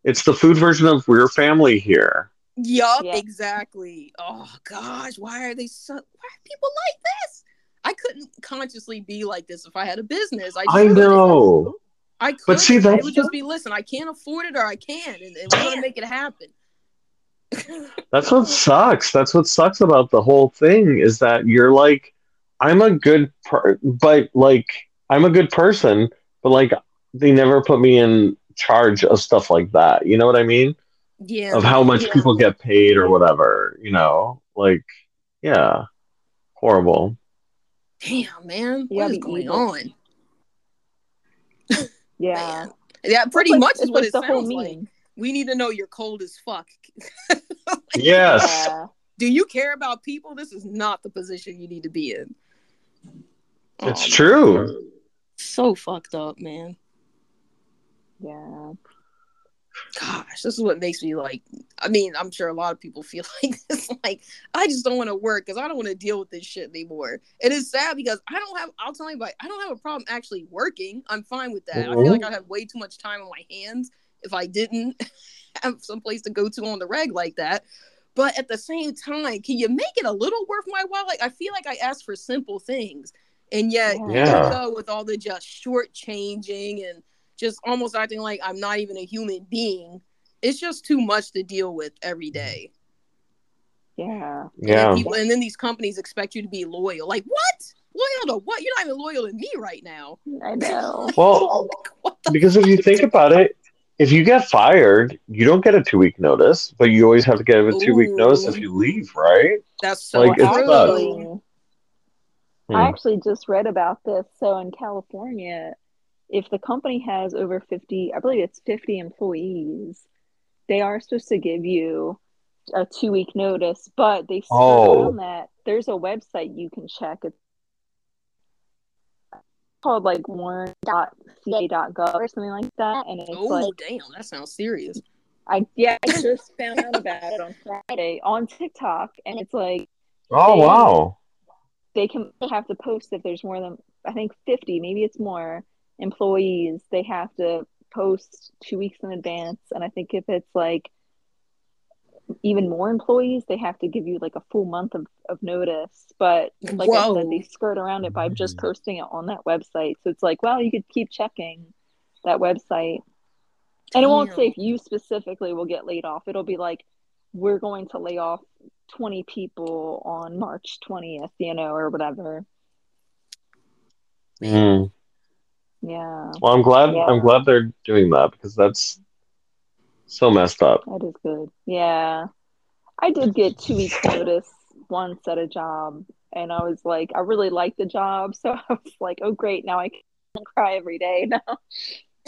Speaker 2: it's the food version of We're Family here.
Speaker 1: Yup,
Speaker 3: Yeah.
Speaker 1: exactly. Oh gosh, why are they so? Why are people like this? I couldn't consciously be like this if I had a business. I,
Speaker 2: I
Speaker 1: couldn't.
Speaker 2: know.
Speaker 1: I could.
Speaker 2: But see,
Speaker 1: it would just be listen. I can't afford it, or I can, and, and we're gonna make it happen.
Speaker 2: That's what sucks. That's what sucks about the whole thing is that you're like, I'm a good, per- but like, I'm a good person, but like, they never put me in charge of stuff like that. You know what I mean?
Speaker 1: yeah.
Speaker 2: Of how much
Speaker 3: Yeah.
Speaker 2: people get paid or whatever. You know, like, yeah, horrible.
Speaker 1: Damn, man,
Speaker 3: You
Speaker 1: what
Speaker 3: gotta
Speaker 1: is going
Speaker 3: evil.
Speaker 1: on?
Speaker 3: Yeah.
Speaker 1: Man. Yeah, pretty
Speaker 3: like-
Speaker 1: much is what
Speaker 3: like
Speaker 1: it
Speaker 3: the whole
Speaker 1: sounds like. We need to know you're cold as fuck.
Speaker 2: Yes.
Speaker 3: Yeah.
Speaker 1: Do you care about people? This is not the position you need to be in.
Speaker 2: It's
Speaker 1: Oh,
Speaker 2: true.
Speaker 1: So fucked up, man.
Speaker 3: Yeah.
Speaker 1: Gosh, this is what makes me like. I mean, I'm sure a lot of people feel like this. Like, I just don't want to work because I don't want to deal with this shit anymore. It is sad because I don't have. I'll tell you, about, I don't have a problem actually working. I'm fine with that. I feel like mm-hmm. I'd have way too much time on my hands if I didn't have some place to go to on the reg like that. But at the same time, can you make it a little worth my while? Like, I feel like I ask for simple things, and yet
Speaker 3: Yeah.
Speaker 1: here go with all the just short changing and just almost acting like I'm not even a human being. It's just too much to deal with every day.
Speaker 3: Yeah.
Speaker 1: And then,
Speaker 2: Yeah.
Speaker 1: people, and then these companies expect you to be loyal. Like what? Loyal to what? You're not even loyal to me right now.
Speaker 3: I know.
Speaker 2: Well,
Speaker 1: What the?
Speaker 2: because if you think about it, if you get fired, you don't get a two week notice, but you always have to get a two week notice if you leave, right?
Speaker 1: That's so
Speaker 2: Like, it's
Speaker 1: true.
Speaker 2: sucks.
Speaker 3: actually,
Speaker 2: Hmm.
Speaker 3: I actually just read about this. So in California, if the company has over 50, I believe it's 50 employees, they are supposed to give you a two week notice, but they skirt
Speaker 2: Oh.
Speaker 3: around that. There's a website you can check. It's called like warn.ca.gov or something like that. And it's
Speaker 1: Oh
Speaker 3: like,
Speaker 1: damn, that sounds serious.
Speaker 3: I yeah, I just found out about it on Friday on TikTok, and it's like
Speaker 2: Oh
Speaker 3: They-
Speaker 2: wow.
Speaker 3: they can they have to post if there's more than I think 50, maybe it's more employees. They have to post two weeks in advance, and I think if it's like even more employees, they have to give you like a full month of, of notice. But like I said, they skirt around it by just posting it on that website. So it's like, well, you could keep checking that website. And it won't say if you specifically will get laid off. It'll be like, we're going to lay off 20 people on March 20th, you know, or whatever.
Speaker 2: Hmm.
Speaker 3: Yeah,
Speaker 2: Well, I'm glad.
Speaker 3: Yeah.
Speaker 2: I'm glad they're doing that because that's so messed up.
Speaker 3: that is good. Yeah. I did get two weeks notice once at a job, and I was like, I really like the job. So I was like, oh, great. Now I can cry every day now.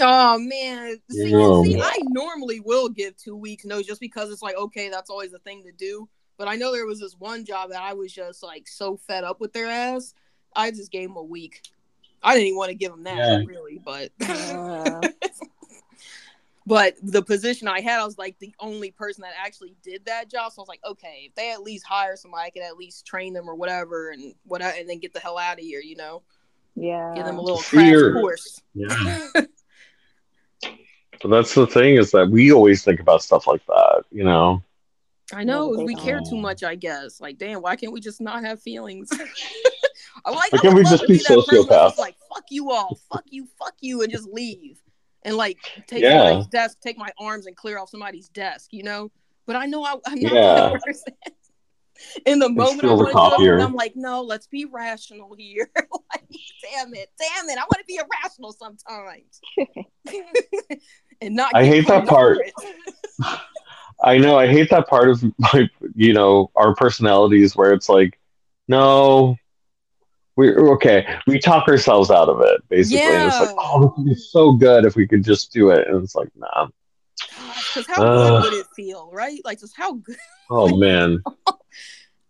Speaker 1: Oh man, see,
Speaker 2: Yeah.
Speaker 1: see, I normally will give two weeks notice just because it's like okay, that's always a thing to do. But I know there was this one job that I was just like so fed up with their ass. I just gave them a week. I didn't even want to give them that
Speaker 2: Yeah.
Speaker 1: really, but
Speaker 3: Yeah.
Speaker 1: but the position I had, I was like the only person that actually did that job. So I was like, okay, if they at least hire somebody, I could at least train them or whatever, and what, I, and then get the hell out of here, you know,
Speaker 3: Yeah.
Speaker 1: give them a little
Speaker 2: Fear.
Speaker 1: crash course.
Speaker 2: Yeah. But that's the thing is that we always think about stuff like that, you know.
Speaker 1: I know
Speaker 3: No,
Speaker 1: we care
Speaker 2: don't.
Speaker 1: too much. I guess. Like, damn, why can't we just not have feelings? I like.
Speaker 2: Why
Speaker 1: I
Speaker 2: can't
Speaker 1: would
Speaker 2: we just
Speaker 1: to
Speaker 2: be
Speaker 1: that person that's
Speaker 2: sociopaths?
Speaker 1: Like, fuck you all, fuck you, fuck you, and just leave, and like take
Speaker 2: Yeah.
Speaker 1: somebody's desk, take my arms, and clear off somebody's desk. You know. But I know I, I'm not
Speaker 2: Yeah.
Speaker 1: that person. In the moment, I
Speaker 2: steal the
Speaker 1: want to do
Speaker 2: copier.
Speaker 1: it, I'm like, no, let's be rational here. like, damn it, damn it, I want to be irrational sometimes, and not.
Speaker 2: I hate that part. I know I hate that part of my, you know, our personalities where it's like, no, we're okay. We talk ourselves out of it, basically. And it's like, oh, this would be so good if we could just do it. And it's like, nah.
Speaker 1: Because how
Speaker 2: Ugh.
Speaker 1: good would it feel, right? Like, just how good.
Speaker 2: Oh man.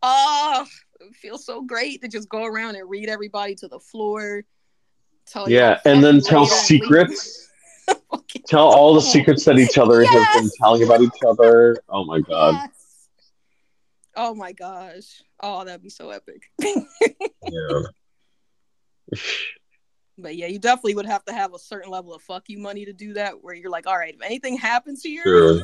Speaker 1: Oh, it feels so great to just go around and read everybody to the floor. Tell
Speaker 2: Yeah, and then tell secrets.
Speaker 1: Fucking-
Speaker 2: Tell all the oh, secrets that each other has been telling about each other. Oh my god.
Speaker 1: Yes. Oh my gosh. Oh, that'd be so epic.
Speaker 2: Yeah.
Speaker 1: But yeah, you definitely would have to have a certain level of fuck you money to do that, where you're like, all right, if anything happens here,
Speaker 2: Sure.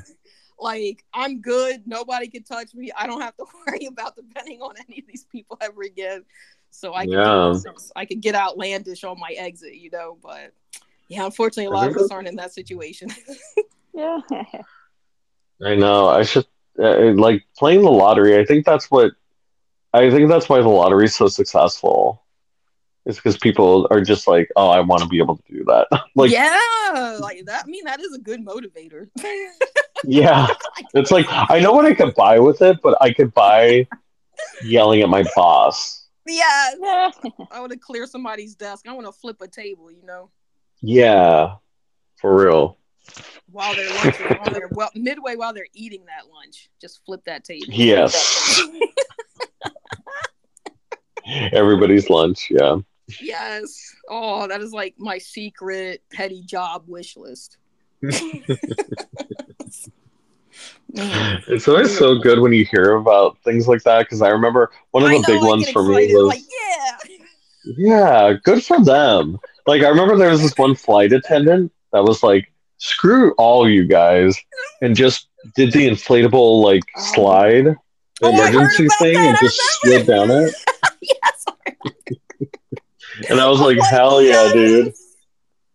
Speaker 1: like I'm good. Nobody can touch me. I don't have to worry about depending on any of these people ever again. So I can
Speaker 2: Yeah.
Speaker 1: I could get outlandish on my exit, you know. But yeah, unfortunately, a lot of us aren't in that situation.
Speaker 3: Yeah.
Speaker 2: I know. I should uh, like playing the lottery. I think that's what I think that's why the lottery is so successful. Is because people are just like, oh, I want to be able to do that. like, yeah.
Speaker 1: like that. I mean, that is a good motivator.
Speaker 2: Yeah, it's like I know what I could buy with it, but I could buy yelling at my boss.
Speaker 1: Yeah. I want to clear somebody's desk. I want to flip a table, you know,
Speaker 2: Yeah, for real.
Speaker 1: While they're lunch is on there. Well, midway while they're eating that lunch, just flip that table.
Speaker 2: Yes. Everybody's lunch. Yeah.
Speaker 1: yes. Oh, that is like my secret petty job wish list.
Speaker 2: It's always so good when you hear about things like that because I remember one of the
Speaker 1: know,
Speaker 2: big
Speaker 1: I
Speaker 2: ones for me was
Speaker 1: like, yeah.
Speaker 2: yeah, good for them. Like I remember there was this one flight attendant that was like, screw all you guys, and just did the inflatable like
Speaker 3: Oh.
Speaker 2: slide,
Speaker 1: Oh,
Speaker 2: emergency thing, and
Speaker 1: I
Speaker 2: just slid down it.
Speaker 1: yes.
Speaker 2: And I was like, hell yeah,
Speaker 1: yes.
Speaker 2: dude.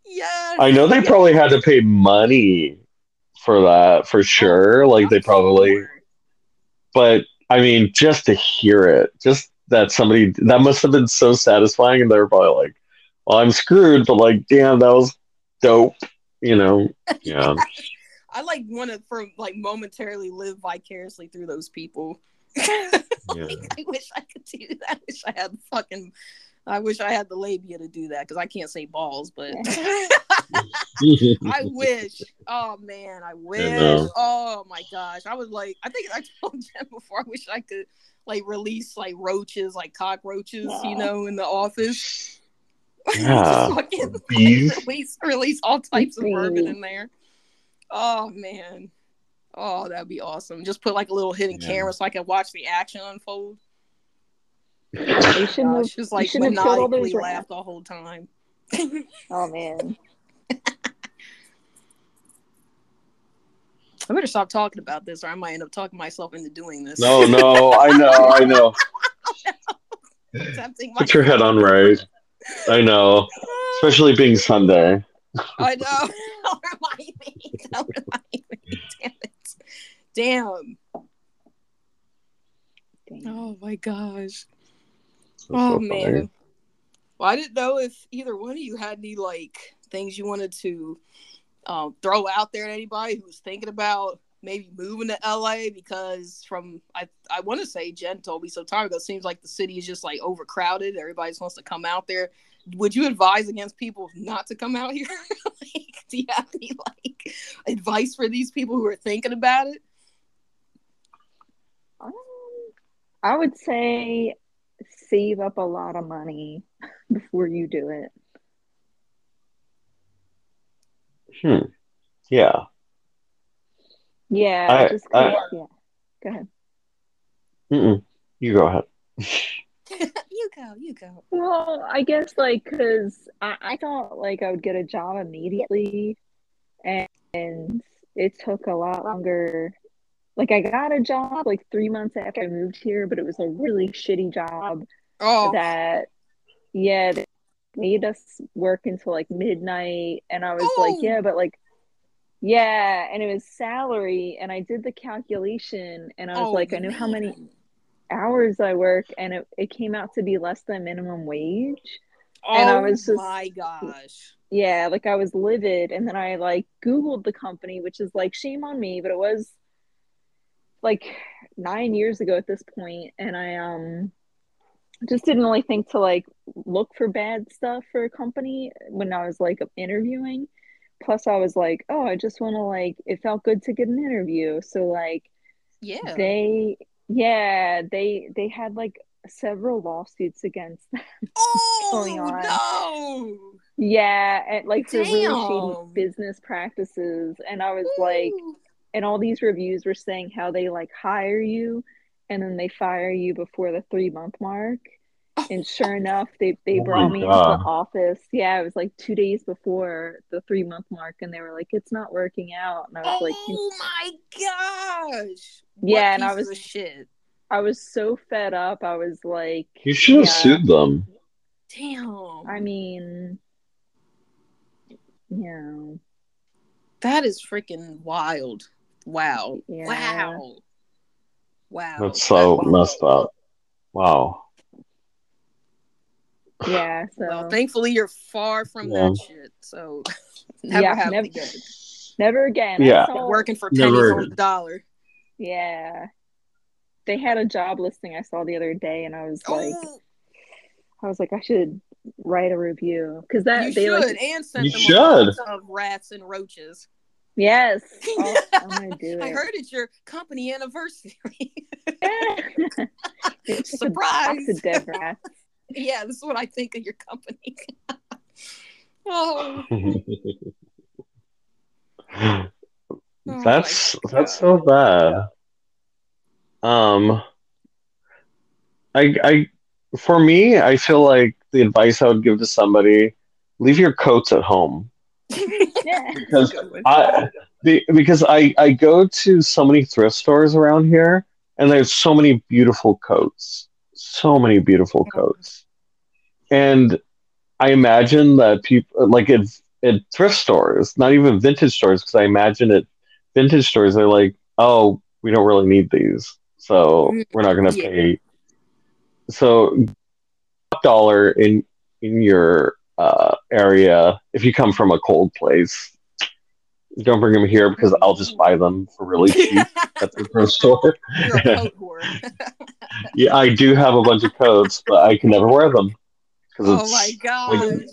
Speaker 1: Yes.
Speaker 2: I know they probably had to pay money for that for sure. Like they probably, but I mean, just to hear it, just that somebody that must have been so satisfying, and they were probably like, "Well, I'm screwed," but like, damn, that was dope. You know? Yeah.
Speaker 1: I like want to for like momentarily live vicariously through those people.
Speaker 2: yeah.
Speaker 1: I wish I could do that. I wish I had fucking. I wish I had the labia to do that because I can't say balls, but I wish. Oh man, I wish.
Speaker 2: know.
Speaker 1: Oh my gosh, I was like, I think I told Jen before. I wish I could like release like roaches, like cockroaches, you know, in the office.
Speaker 2: Yeah.
Speaker 1: Fucking release, release all types of vermin
Speaker 3: Bees.
Speaker 1: in there. Oh man. Oh, that'd be awesome. Just put like a little hidden
Speaker 2: Yeah.
Speaker 1: camera so I can watch the action unfold.
Speaker 3: You shouldn't
Speaker 1: Uh,
Speaker 3: have,
Speaker 1: it's just
Speaker 3: you
Speaker 1: like
Speaker 3: shouldn't have all
Speaker 1: maniacally
Speaker 3: those
Speaker 1: laugh
Speaker 3: rats.
Speaker 1: the whole time.
Speaker 3: Oh man.
Speaker 1: I better stop talking about this, or I might end up talking myself into doing this.
Speaker 2: No, no, I know, I know.
Speaker 1: Tempting
Speaker 2: Put your head on right. I know, especially being Sunday.
Speaker 1: I know. Don't remind me. Don't remind me. Damn it. Damn.
Speaker 3: Dang.
Speaker 1: Oh my gosh.
Speaker 2: That's
Speaker 1: oh
Speaker 2: so
Speaker 1: man.
Speaker 2: funny.
Speaker 1: Well, I didn't know if either one of you had any like things you wanted to um, throw out there to anybody who's thinking about maybe moving to LA because from I I want to say Jen told me some time ago. It seems like the city is just like overcrowded. Everybody just wants to come out there. Would you advise against people not to come out here? like, do you have any like advice for these people who are thinking about it?
Speaker 3: Um, I would say save up a lot of money before you do it.
Speaker 2: Hmm. Yeah.
Speaker 3: Yeah,
Speaker 2: I-
Speaker 3: just 'cause-
Speaker 2: I-
Speaker 3: yeah. Go ahead.
Speaker 2: Mm-mm. You go ahead.
Speaker 1: you go, you go.
Speaker 3: Well, I guess like because I, I thought like I would get a job immediately, and, and it took a lot longer. Like I got a job like three months after I moved here, but it was a really shitty job
Speaker 1: Oh,
Speaker 3: that, yeah, they made us work until like midnight, and I was
Speaker 1: Oh.
Speaker 3: like, yeah, but like. Yeah, and it was salary, and I did the calculation, and I was
Speaker 1: oh,
Speaker 3: like, I knew how many hours I work, and it, it came out to be less than minimum wage.
Speaker 1: Oh
Speaker 3: and I was just-
Speaker 1: my gosh.
Speaker 3: Yeah, like I was livid, and then I like Googled the company, which is like shame on me, but it was like nine years ago at this point, and I um just didn't really think to like look for bad stuff for a company when I was like interviewing. Plus, I was like, oh, I just want to like it felt good to get an interview, so like
Speaker 1: Yeah.
Speaker 3: they yeah they they had like several lawsuits against them.
Speaker 1: oh
Speaker 3: going on.
Speaker 1: no.
Speaker 3: Yeah, and like for really shady business practices. And I was like, and all these reviews were saying how they like hire you and then they fire you before the three month mark. And sure enough, they they
Speaker 2: Oh
Speaker 3: brought
Speaker 2: my
Speaker 3: me into the office. Yeah, it was like two days before the three month mark, and they were like, "It's not working out." And I was like,
Speaker 4: oh my gosh.
Speaker 3: Yeah,
Speaker 4: What
Speaker 3: and I was-
Speaker 4: of shit.
Speaker 3: I was so fed up. I was like,
Speaker 2: You should have
Speaker 3: Yeah.
Speaker 2: sued them.
Speaker 4: Damn.
Speaker 3: I mean, yeah,
Speaker 4: that is freaking wild. Wow.
Speaker 3: Yeah.
Speaker 4: Wow. Wow.
Speaker 2: That's so
Speaker 4: That-
Speaker 2: messed up. Wow.
Speaker 3: Yeah. So
Speaker 4: Well, thankfully you're far from
Speaker 2: Yeah.
Speaker 4: that shit. So never
Speaker 3: Yeah,
Speaker 4: have
Speaker 3: never-
Speaker 4: to good.
Speaker 3: never again.
Speaker 2: Yeah.
Speaker 3: saw-
Speaker 4: Working for
Speaker 2: Never
Speaker 4: pennies on the dollar.
Speaker 3: Yeah. They had a job listing I saw the other day, and I was like,
Speaker 4: oh,
Speaker 3: I was like, I should write a review because that
Speaker 4: you
Speaker 3: they
Speaker 4: should
Speaker 3: like,
Speaker 4: and send
Speaker 2: You
Speaker 4: them
Speaker 2: should.
Speaker 4: a box of rats and roaches.
Speaker 3: yes, oh, I'm gonna do it.
Speaker 4: I heard it's your company anniversary.
Speaker 3: It's a
Speaker 4: Surprise!
Speaker 3: box of dead rats.
Speaker 4: Yeah, this is what I think of your company. oh, Oh
Speaker 2: that's
Speaker 4: my
Speaker 2: that's so bad. Um, I I for me, I feel like the advice I would give to somebody: leave your coats at home.
Speaker 3: Yeah.
Speaker 2: Because I be, because I I go to so many thrift stores around here, and there's so many beautiful coats, so many beautiful coats, and I imagine that people like at at thrift stores, not even vintage stores, because I imagine at vintage stores they're like, oh, we don't really need these, so we're not going to
Speaker 4: Yeah.
Speaker 2: pay. So, dollar in in your uh, area if you come from a cold place. Don't bring them here because I'll just buy them for really cheap at the thrift store.
Speaker 4: You're a coat whore.
Speaker 2: Yeah, I do have a bunch of coats, but I can never wear them
Speaker 4: oh my god.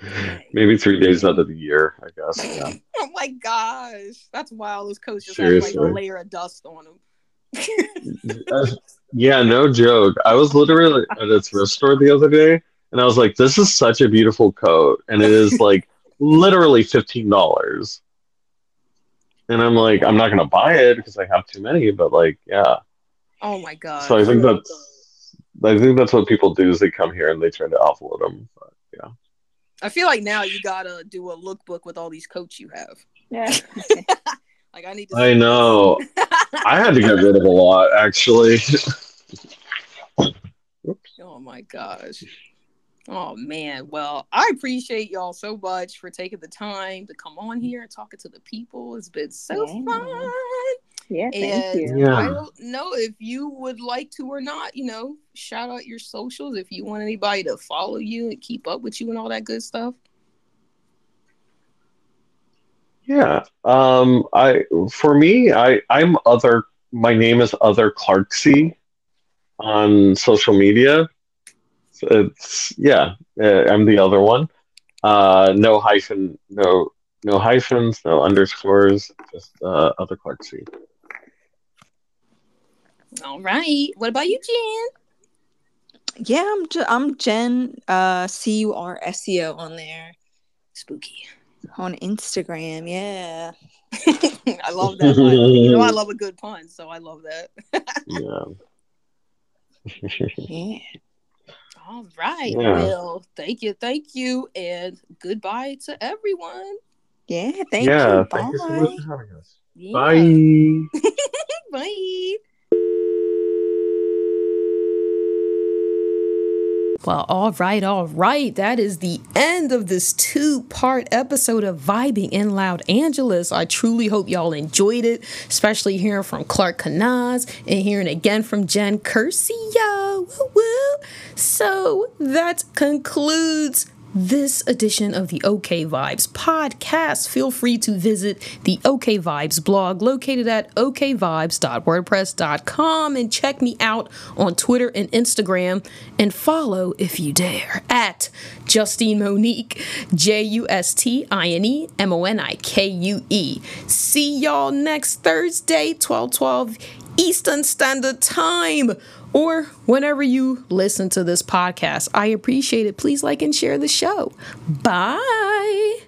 Speaker 2: maybe three days out of the year, I guess. Yeah.
Speaker 4: Oh my gosh. That's wild. Those coats just have like a layer of dust on them.
Speaker 2: Uh, yeah, no joke. I was literally at a thrift store the other day, and I was like, "This is such a beautiful coat," and it is like literally fifteen dollars. And I'm like, I'm not gonna buy it because I have too many, but like, yeah.
Speaker 4: oh my god.
Speaker 2: So I think that's, I think that's what people do is they come here and they try to offload them. But, yeah.
Speaker 4: I feel like now you gotta do a lookbook with all these coats you have.
Speaker 3: Yeah.
Speaker 4: Like I need to.
Speaker 2: I know. I had to get rid of a lot actually.
Speaker 4: Oh my gosh. Oh man. Well, I appreciate y'all so much for taking the time to come on here and talking to the people. It's been so
Speaker 3: Yeah.
Speaker 4: fun.
Speaker 3: Yeah. Thank
Speaker 4: And
Speaker 3: you.
Speaker 2: Yeah.
Speaker 4: I don't know if you would like to or not, you know, shout out your socials if you want anybody to follow you and keep up with you and all that good stuff.
Speaker 2: Yeah. Um I for me, I I'm other my name is other Clarksy on social media. So it's yeah, uh, I'm the other one. Uh no hyphen no no hyphens, no underscores, just uh other Clarksy.
Speaker 4: All right. What about you, Jen?
Speaker 5: Yeah, I'm Je- I'm Jen uh C U R S E O on there
Speaker 4: Spooky.
Speaker 5: on Instagram. Yeah.
Speaker 4: I love that one. You know I love a good pun, so I love that.
Speaker 2: Yeah.
Speaker 5: Yeah.
Speaker 4: All right.
Speaker 2: Yeah.
Speaker 4: Well, thank you, thank you, and goodbye to everyone.
Speaker 5: Yeah. Thank
Speaker 2: yeah,
Speaker 5: you.
Speaker 2: thank you so much for having us.
Speaker 4: Yeah.
Speaker 2: Bye.
Speaker 4: Bye.
Speaker 1: Well, all right, all right. That is the end of this two part episode of Vibing in Loud Angeles. I truly hope y'all enjoyed it, especially hearing from Clark Kanaz and hearing again from Jen Curcio. So that concludes this edition of the OK Vibes podcast. Feel free to visit the OK Vibes blog located at okvibes.wordpress.com and check me out on Twitter and Instagram and follow if you dare at Justine Monique, J U S T I N E M O N I K U E. See y'all next Thursday, 12 12 Eastern Standard Time or whenever you listen to this podcast. I appreciate it. Please like and share the show. Bye.